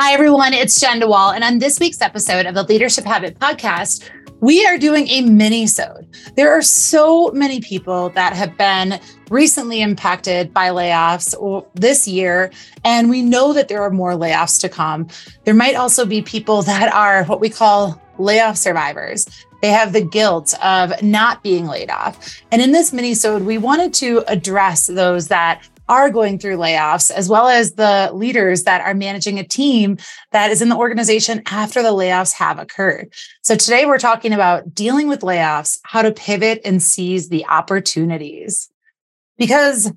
Hi, everyone. It's Jenn DeWall. And on this week's episode of the Leadership Habit Podcast, we are doing a mini-sode. There are so many people that have been recently impacted by layoffs this year, and we know that there are more layoffs to come. There might also be people that are what we call layoff survivors. They have the guilt of not being laid off. And in this mini-sode, we wanted to address those that are going through layoffs, as well as the leaders that are managing a team that is in the organization after the layoffs have occurred. So today we're talking about dealing with layoffs, how to pivot and seize the opportunities. Because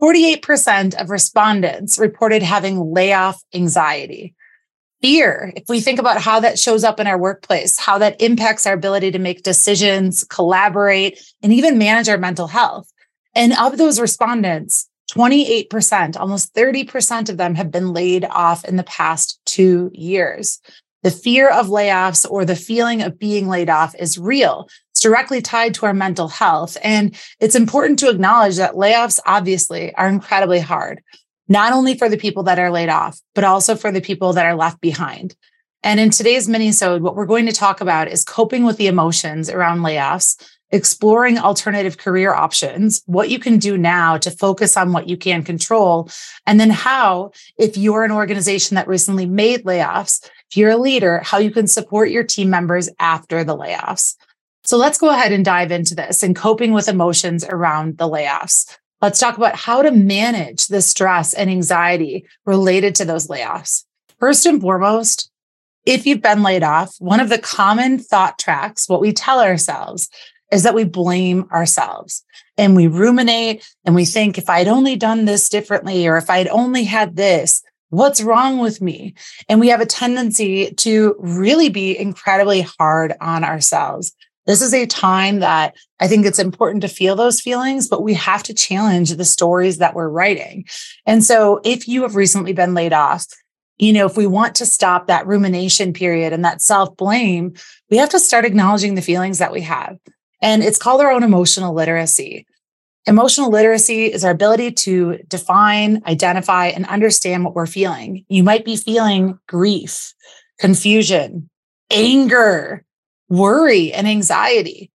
48% of respondents reported having layoff anxiety. Fear, if we think about how that shows up in our workplace, how that impacts our ability to make decisions, collaborate, and even manage our mental health. And of those respondents, 28%, almost 30% of them have been laid off in the past two years. The fear of layoffs or the feeling of being laid off is real. It's directly tied to our mental health. And it's important to acknowledge that layoffs obviously are incredibly hard, not only for the people that are laid off, but also for the people that are left behind. And in today's minisode, what we're going to talk about is coping with the emotions around layoffs, exploring alternative career options, what you can do now to focus on what you can control, and then how, if you're an organization that recently made layoffs, if you're a leader, how you can support your team members after the layoffs. So let's go ahead and dive into this and coping with emotions around the layoffs. Let's talk about how to manage the stress and anxiety related to those layoffs. First and foremost, if you've been laid off, one of the common thought tracks, what we tell ourselves is that we blame ourselves and we ruminate and we think, if I'd only done this differently, or if I'd only had this, what's wrong with me? And we have a tendency to really be incredibly hard on ourselves. This is a time that I think it's important to feel those feelings, but we have to challenge the stories that we're writing. And so if you have recently been laid off, you know, if we want to stop that rumination period and that self blame, we have to start acknowledging the feelings that we have. And it's called our own emotional literacy. Emotional literacy is our ability to define, identify, and understand what we're feeling. You might be feeling grief, confusion, anger, worry, and anxiety.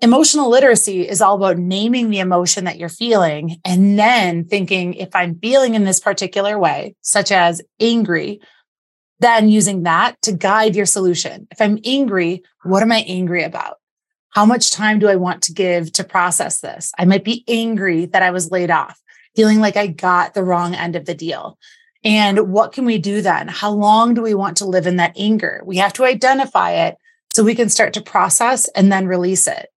Emotional literacy is all about naming the emotion that you're feeling and then thinking, if I'm feeling in this particular way, such as angry, then using that to guide your solution. If I'm angry, what am I angry about? How much time do I want to give to process this? I might be angry that I was laid off, feeling like I got the wrong end of the deal. And what can we do then? How long do we want to live in that anger? We have to identify it so we can start to process and then release it.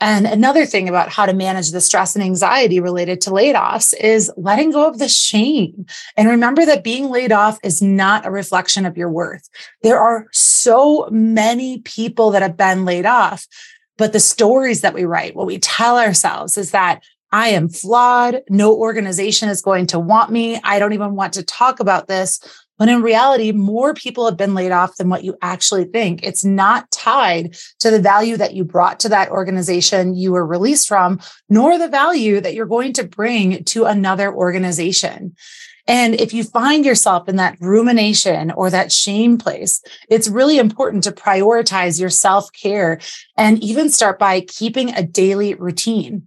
And another thing about how to manage the stress and anxiety related to layoffs is letting go of the shame. And remember that being laid off is not a reflection of your worth. There are so many people that have been laid off but the stories that we write, what we tell ourselves is that I am flawed. No organization is going to want me. I don't even want to talk about this. When in reality, more people have been laid off than what you actually think. It's not tied to the value that you brought to that organization you were released from, nor the value that you're going to bring to another organization. And if you find yourself in that rumination or that shame place, it's really important to prioritize your self care and even start by keeping a daily routine.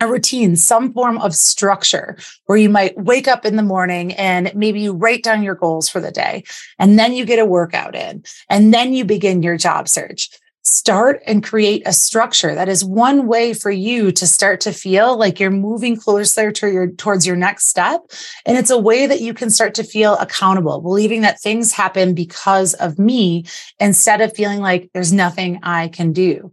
A routine, some form of structure where you might wake up in the morning and maybe you write down your goals for the day and then you get a workout in and then you begin your job search start and create a structure. That is one way for you to start to feel like you're moving closer to your towards your next step. And it's a way that you can start to feel accountable believing that things happen because of me instead of feeling like there's nothing i can do.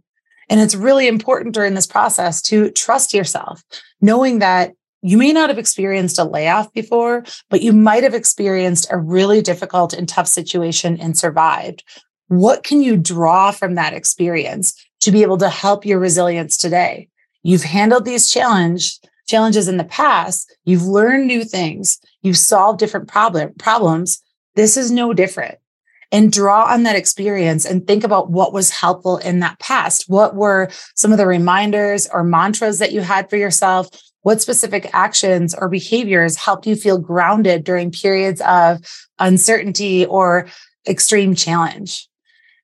And it's really important during this process to trust yourself knowing that you may not have experienced a layoff before, but you might have experienced a really difficult and tough situation and survived. What can you draw from that experience to be able to help your resilience today? You've handled these challenge, challenges in the past. You've learned new things. You've solved different problem, problems. This is no different. and draw on that experience and think about what was helpful in that past. What were some of the reminders or mantras that you had for yourself? What specific actions or behaviors helped you feel grounded during periods of uncertainty or extreme challenge?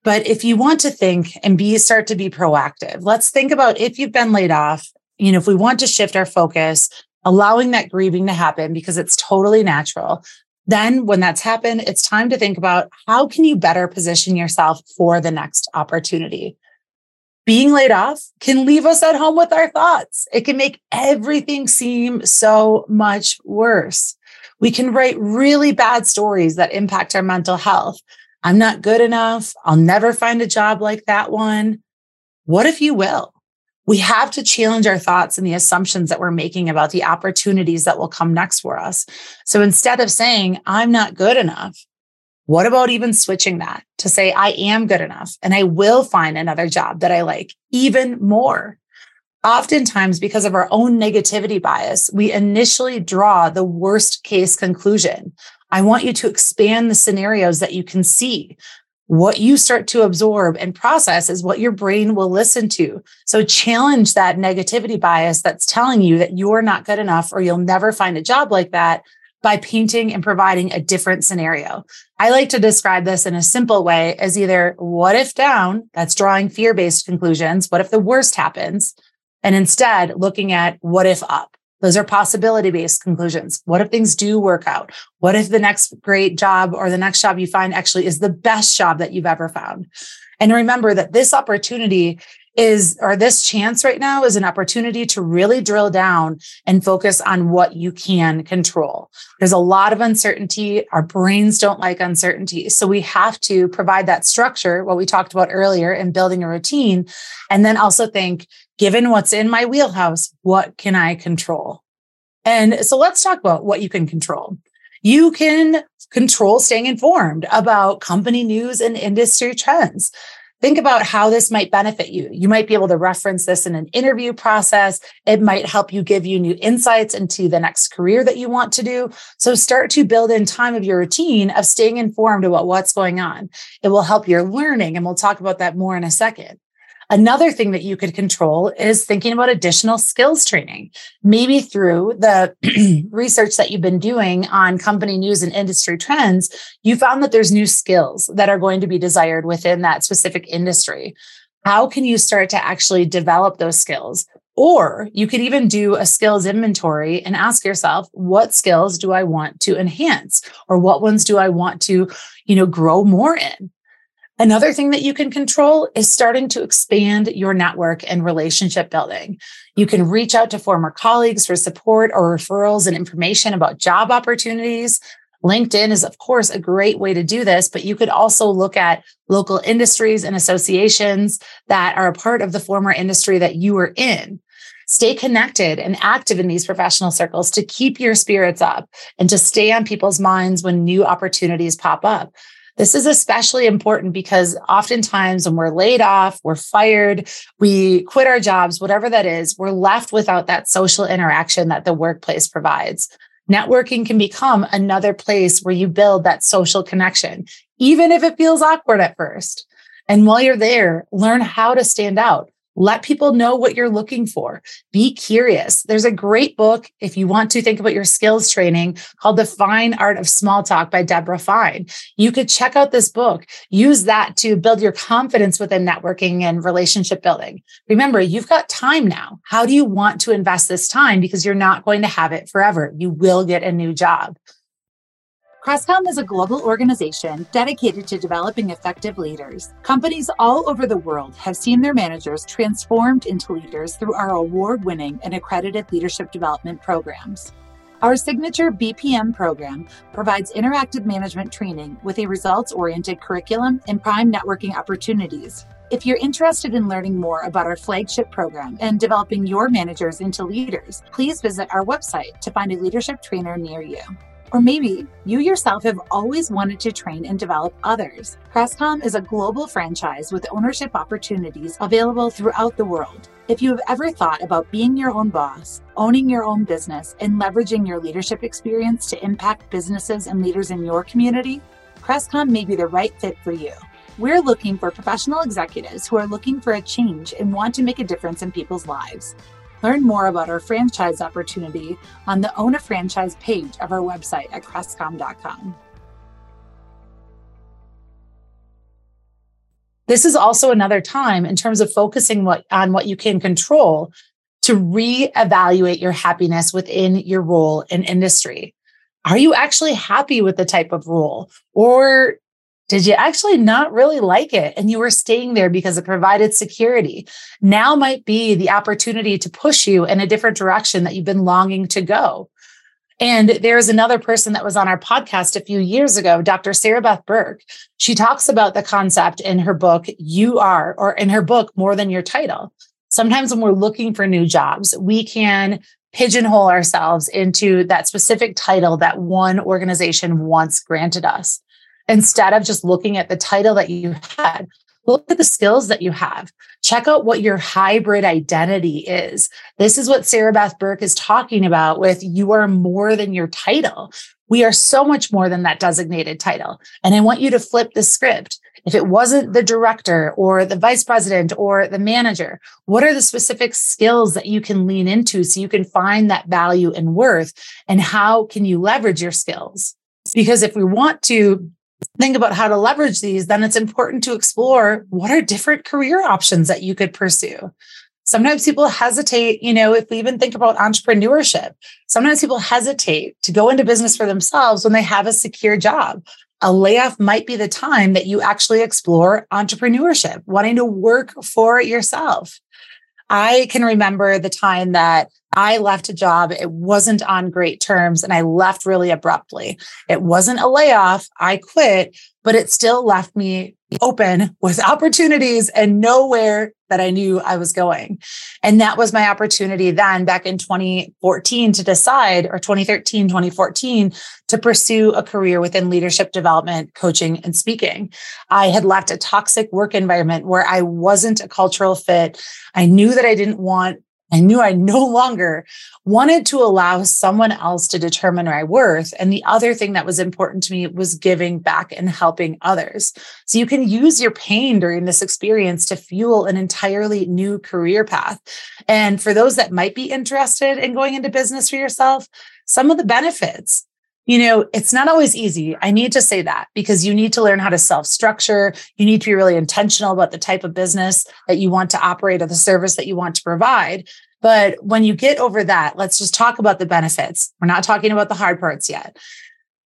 But if you want to think and be start to be proactive, let's think about if you've been laid off, you know, if we want to shift our focus, allowing that grieving to happen because it's totally natural. Then when that's happened, it's time to think about how can you better position yourself for the next opportunity? being laid off can leave us at home with our thoughts. It can make everything seem so much worse. We can write really bad stories that impact our mental health. I'm not good enough. I'll never find a job like that one. What if you will? We have to challenge our thoughts and the assumptions that we're making about the opportunities that will come next for us. So instead of saying, I'm not good enough, what about even switching that to say, I am good enough and I will find another job that I like even more? Oftentimes, because of our own negativity bias, we initially draw the worst case conclusion. I want you to expand the scenarios that you can see. What you start to absorb and process is what your brain will listen to. So challenge that negativity bias that's telling you that you're not good enough or you'll never find a job like that by painting and providing a different scenario. I like to describe this in a simple way as either what if down, that's drawing fear based conclusions. What if the worst happens? And instead looking at what if up. Those are possibility based conclusions. What if things do work out? What if the next great job or the next job you find actually is the best job that you've ever found? And remember that this opportunity is or this chance right now is an opportunity to really drill down and focus on what you can control. There's a lot of uncertainty. Our brains don't like uncertainty. So we have to provide that structure, what we talked about earlier in building a routine. And then also think, given what's in my wheelhouse, what can I control? And so let's talk about what you can control. You can control staying informed about company news and industry trends. Think about how this might benefit you. You might be able to reference this in an interview process. It might help you give you new insights into the next career that you want to do. So start to build in time of your routine of staying informed about what's going on. It will help your learning. And we'll talk about that more in a second. Another thing that you could control is thinking about additional skills training, maybe through the research that you've been doing on company news and industry trends. You found that there's new skills that are going to be desired within that specific industry. How can you start to actually develop those skills? Or you could even do a skills inventory and ask yourself, what skills do I want to enhance? Or what ones do I want to, you know, grow more in? Another thing that you can control is starting to expand your network and relationship building. You can reach out to former colleagues for support or referrals and information about job opportunities. LinkedIn is, of course, a great way to do this, but you could also look at local industries and associations that are a part of the former industry that you were in. Stay connected and active in these professional circles to keep your spirits up and to stay on people's minds when new opportunities pop up. This is especially important because oftentimes when we're laid off, we're fired, we quit our jobs, whatever that is, we're left without that social interaction that the workplace provides. Networking can become another place where you build that social connection, even if it feels awkward at first. And while you're there, learn how to stand out. Let people know what you're looking for. Be curious. There's a great book if you want to think about your skills training called The Fine Art of Small Talk by Deborah Fine. You could check out this book. Use that to build your confidence within networking and relationship building. Remember, you've got time now. How do you want to invest this time? Because you're not going to have it forever. You will get a new job. Crestcom is a global organization dedicated to developing effective leaders. Companies all over the world have seen their managers transformed into leaders through our award winning and accredited leadership development programs. Our signature BPM program provides interactive management training with a results oriented curriculum and prime networking opportunities. If you're interested in learning more about our flagship program and developing your managers into leaders, please visit our website to find a leadership trainer near you. Or maybe you yourself have always wanted to train and develop others. Crestcom is a global franchise with ownership opportunities available throughout the world. If you have ever thought about being your own boss, owning your own business, and leveraging your leadership experience to impact businesses and leaders in your community, Crestcom may be the right fit for you. We're looking for professional executives who are looking for a change and want to make a difference in people's lives. Learn more about our franchise opportunity on the Own a Franchise page of our website at crestcom.com. This is also another time in terms of focusing what, on what you can control to reevaluate your happiness within your role in industry. Are you actually happy with the type of role? Or did you actually not really like it and you were staying there because it provided security? Now might be the opportunity to push you in a different direction that you've been longing to go. And there's another person that was on our podcast a few years ago, Dr. Sarah Beth Burke. She talks about the concept in her book, You Are, or in her book, More Than Your Title. Sometimes when we're looking for new jobs, we can pigeonhole ourselves into that specific title that one organization once granted us instead of just looking at the title that you had look at the skills that you have. Check out what your hybrid identity is. This is what sarah beth burke is talking about with you are more than your title. We are so much more than that designated title. And i want you to flip the script. If it wasn't the director or the vice president or the manager, what are the specific skills that you can lean into so you can find that value and worth? And how can you leverage your skills? Because if we want to think about how to leverage these, then it's important to explore what are different career options that you could pursue. Sometimes people hesitate, you know, if we even think about entrepreneurship, sometimes people hesitate to go into business for themselves when they have a secure job. A layoff might be the time that you actually explore entrepreneurship, wanting to work for yourself. I can remember the time that I left a job. It wasn't on great terms and I left really abruptly. It wasn't a layoff. I quit, but it still left me open with opportunities and nowhere that I knew I was going. And that was my opportunity then back in 2014 to decide, or 2013, 2014, to pursue a career within leadership development, coaching, and speaking. I had left a toxic work environment where I wasn't a cultural fit. I knew that I didn't want I knew I no longer wanted to allow someone else to determine my worth. And the other thing that was important to me was giving back and helping others. So you can use your pain during this experience to fuel an entirely new career path. And for those that might be interested in going into business for yourself, some of the benefits you know, it's not always easy. I need to say that because you need to learn how to self structure. You need to be really intentional about the type of business that you want to operate or the service that you want to provide. But when you get over that, let's just talk about the benefits. We're not talking about the hard parts yet.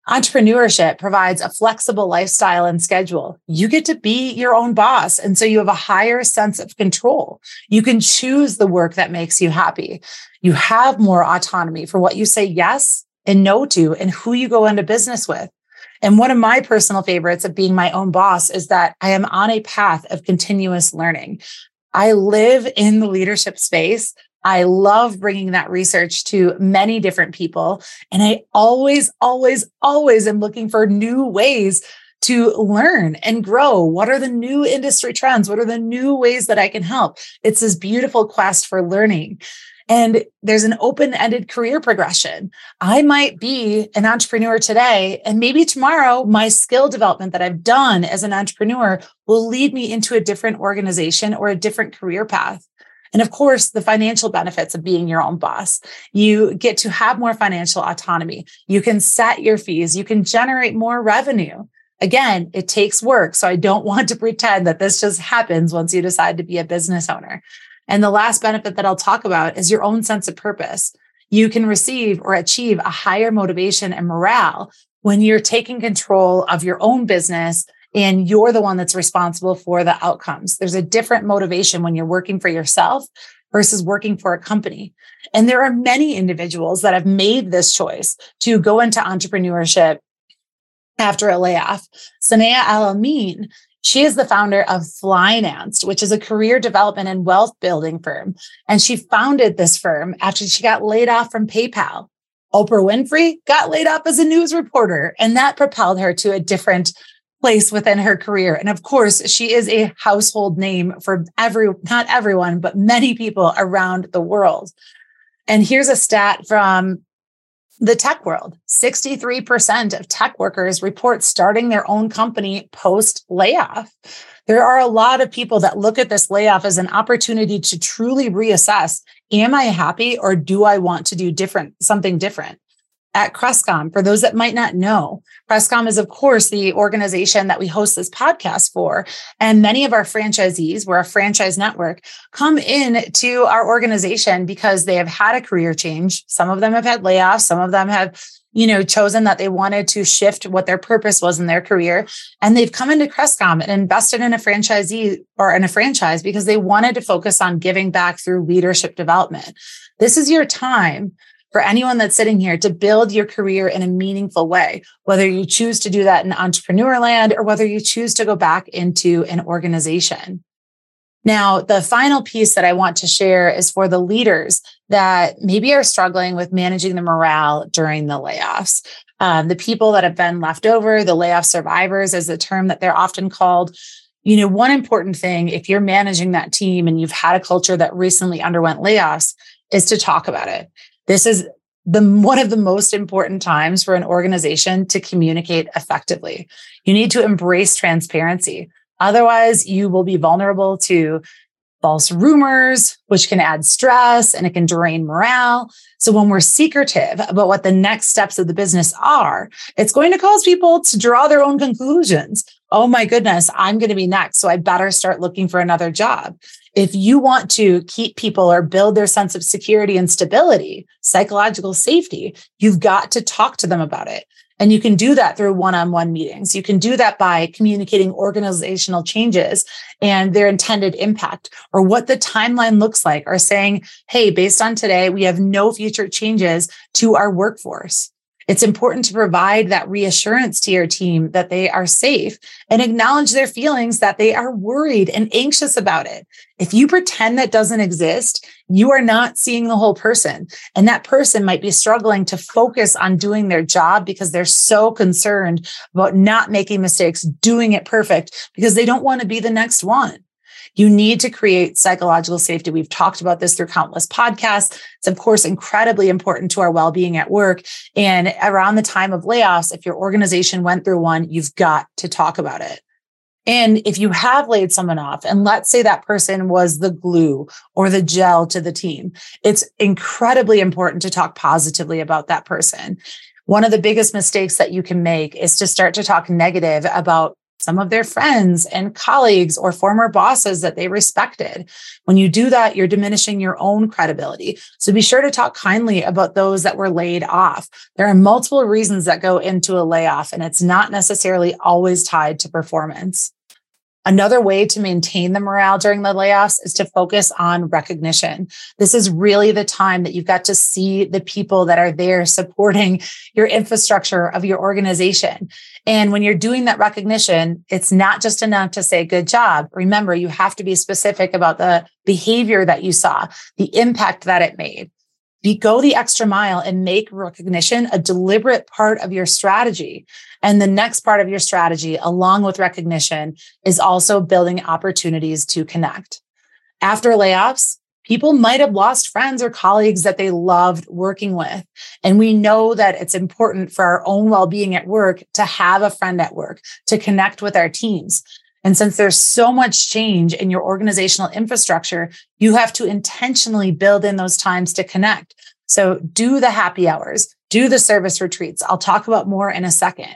Entrepreneurship provides a flexible lifestyle and schedule. You get to be your own boss. And so you have a higher sense of control. You can choose the work that makes you happy. You have more autonomy for what you say yes and no to and who you go into business with. And one of my personal favorites of being my own boss is that I am on a path of continuous learning. I live in the leadership space. I love bringing that research to many different people. And I always, always, always am looking for new ways to learn and grow. What are the new industry trends? What are the new ways that I can help? It's this beautiful quest for learning. And there's an open ended career progression. I might be an entrepreneur today, and maybe tomorrow, my skill development that I've done as an entrepreneur will lead me into a different organization or a different career path. And of course, the financial benefits of being your own boss. You get to have more financial autonomy. You can set your fees. You can generate more revenue. Again, it takes work. So I don't want to pretend that this just happens once you decide to be a business owner. And the last benefit that I'll talk about is your own sense of purpose. You can receive or achieve a higher motivation and morale when you're taking control of your own business and you're the one that's responsible for the outcomes. There's a different motivation when you're working for yourself versus working for a company. And there are many individuals that have made this choice to go into entrepreneurship after a layoff. Sanaya Al Amin she is the founder of Flynanced, which is a career development and wealth building firm. And she founded this firm after she got laid off from PayPal. Oprah Winfrey got laid off as a news reporter, and that propelled her to a different place within her career. And of course, she is a household name for every, not everyone, but many people around the world. And here's a stat from the tech world 63% of tech workers report starting their own company post layoff. There are a lot of people that look at this layoff as an opportunity to truly reassess Am I happy or do I want to do different, something different? At Crestcom, for those that might not know, Crestcom is, of course, the organization that we host this podcast for. And many of our franchisees, we're a franchise network, come in to our organization because they have had a career change. Some of them have had layoffs, some of them have you know, chosen that they wanted to shift what their purpose was in their career. And they've come into Crestcom and invested in a franchisee or in a franchise because they wanted to focus on giving back through leadership development. This is your time for anyone that's sitting here to build your career in a meaningful way, whether you choose to do that in entrepreneur land or whether you choose to go back into an organization. Now, the final piece that I want to share is for the leaders that maybe are struggling with managing the morale during the layoffs. Um, the people that have been left over, the layoff survivors is a term that they're often called. You know, one important thing, if you're managing that team and you've had a culture that recently underwent layoffs, is to talk about it. This is the one of the most important times for an organization to communicate effectively. You need to embrace transparency. Otherwise, you will be vulnerable to false rumors, which can add stress and it can drain morale. So when we're secretive about what the next steps of the business are, it's going to cause people to draw their own conclusions. Oh my goodness, I'm going to be next. So I better start looking for another job. If you want to keep people or build their sense of security and stability, psychological safety, you've got to talk to them about it. And you can do that through one on one meetings. You can do that by communicating organizational changes and their intended impact or what the timeline looks like, or saying, hey, based on today, we have no future changes to our workforce. It's important to provide that reassurance to your team that they are safe and acknowledge their feelings that they are worried and anxious about it. If you pretend that doesn't exist, you are not seeing the whole person. And that person might be struggling to focus on doing their job because they're so concerned about not making mistakes, doing it perfect because they don't want to be the next one. You need to create psychological safety. We've talked about this through countless podcasts. It's, of course, incredibly important to our well being at work. And around the time of layoffs, if your organization went through one, you've got to talk about it. And if you have laid someone off, and let's say that person was the glue or the gel to the team, it's incredibly important to talk positively about that person. One of the biggest mistakes that you can make is to start to talk negative about some of their friends and colleagues or former bosses that they respected. When you do that, you're diminishing your own credibility. So be sure to talk kindly about those that were laid off. There are multiple reasons that go into a layoff, and it's not necessarily always tied to performance. Another way to maintain the morale during the layoffs is to focus on recognition. This is really the time that you've got to see the people that are there supporting your infrastructure of your organization. And when you're doing that recognition, it's not just enough to say good job. Remember, you have to be specific about the behavior that you saw, the impact that it made. Be go the extra mile and make recognition a deliberate part of your strategy. And the next part of your strategy, along with recognition, is also building opportunities to connect. After layoffs, people might have lost friends or colleagues that they loved working with. And we know that it's important for our own well being at work to have a friend at work, to connect with our teams. And since there's so much change in your organizational infrastructure, you have to intentionally build in those times to connect. So do the happy hours, do the service retreats. I'll talk about more in a second.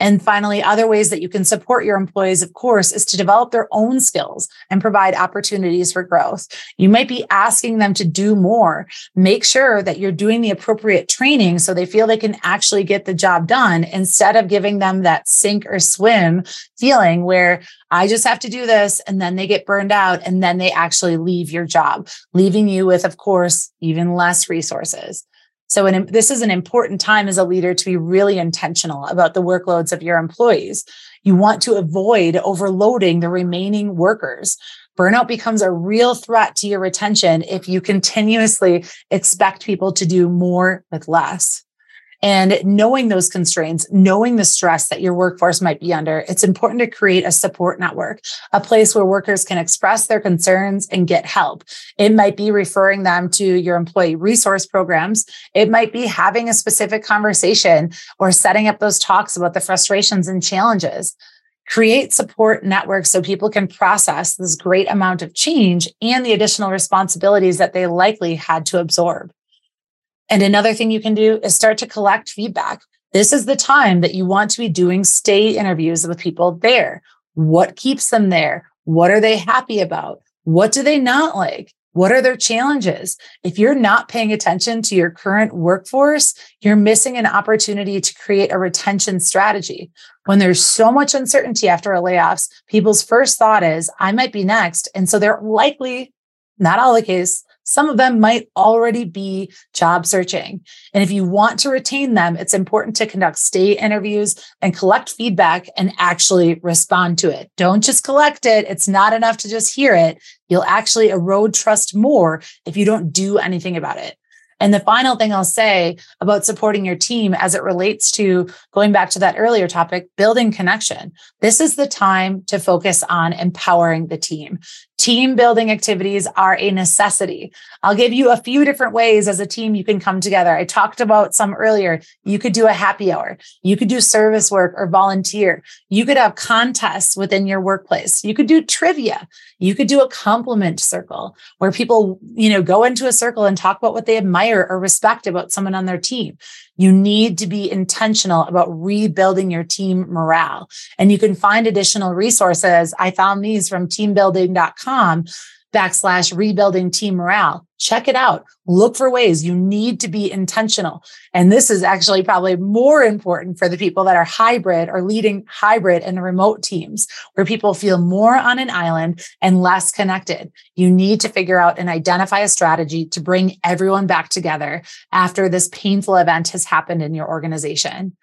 And finally, other ways that you can support your employees, of course, is to develop their own skills and provide opportunities for growth. You might be asking them to do more. Make sure that you're doing the appropriate training so they feel they can actually get the job done instead of giving them that sink or swim feeling where I just have to do this and then they get burned out and then they actually leave your job, leaving you with, of course, even less resources. So an, this is an important time as a leader to be really intentional about the workloads of your employees. You want to avoid overloading the remaining workers. Burnout becomes a real threat to your retention if you continuously expect people to do more with less. And knowing those constraints, knowing the stress that your workforce might be under, it's important to create a support network, a place where workers can express their concerns and get help. It might be referring them to your employee resource programs. It might be having a specific conversation or setting up those talks about the frustrations and challenges create support networks so people can process this great amount of change and the additional responsibilities that they likely had to absorb. And another thing you can do is start to collect feedback. This is the time that you want to be doing stay interviews with people there. What keeps them there? What are they happy about? What do they not like? What are their challenges? If you're not paying attention to your current workforce, you're missing an opportunity to create a retention strategy. When there's so much uncertainty after a layoffs, people's first thought is, I might be next. And so they're likely, not all the case, some of them might already be job searching. And if you want to retain them, it's important to conduct stay interviews and collect feedback and actually respond to it. Don't just collect it. It's not enough to just hear it. You'll actually erode trust more if you don't do anything about it. And the final thing I'll say about supporting your team as it relates to going back to that earlier topic, building connection. This is the time to focus on empowering the team. Team building activities are a necessity. I'll give you a few different ways as a team you can come together. I talked about some earlier. You could do a happy hour. You could do service work or volunteer. You could have contests within your workplace. You could do trivia. You could do a compliment circle where people, you know, go into a circle and talk about what they admire or respect about someone on their team. You need to be intentional about rebuilding your team morale. And you can find additional resources. I found these from teambuilding.com backslash rebuilding team morale. Check it out. Look for ways you need to be intentional. And this is actually probably more important for the people that are hybrid or leading hybrid and remote teams where people feel more on an island and less connected. You need to figure out and identify a strategy to bring everyone back together after this painful event has happened in your organization.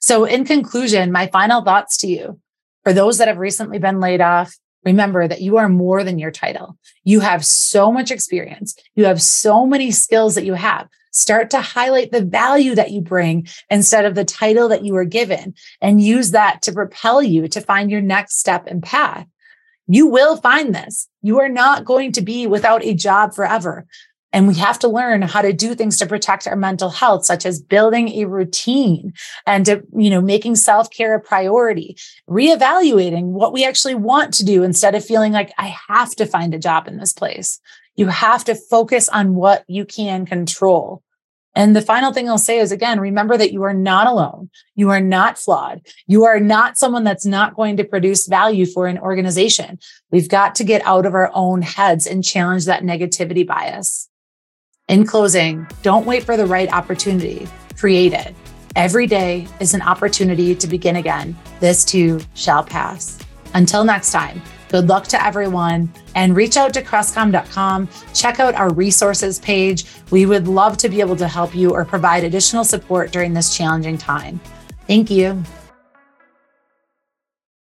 So in conclusion, my final thoughts to you for those that have recently been laid off, Remember that you are more than your title. You have so much experience. You have so many skills that you have. Start to highlight the value that you bring instead of the title that you were given and use that to propel you to find your next step and path. You will find this. You are not going to be without a job forever. And we have to learn how to do things to protect our mental health, such as building a routine and, to, you know, making self-care a priority, reevaluating what we actually want to do instead of feeling like I have to find a job in this place. You have to focus on what you can control. And the final thing I'll say is again, remember that you are not alone. You are not flawed. You are not someone that's not going to produce value for an organization. We've got to get out of our own heads and challenge that negativity bias. In closing, don't wait for the right opportunity, create it. Every day is an opportunity to begin again. This too shall pass. Until next time, good luck to everyone and reach out to crestcom.com. Check out our resources page. We would love to be able to help you or provide additional support during this challenging time. Thank you.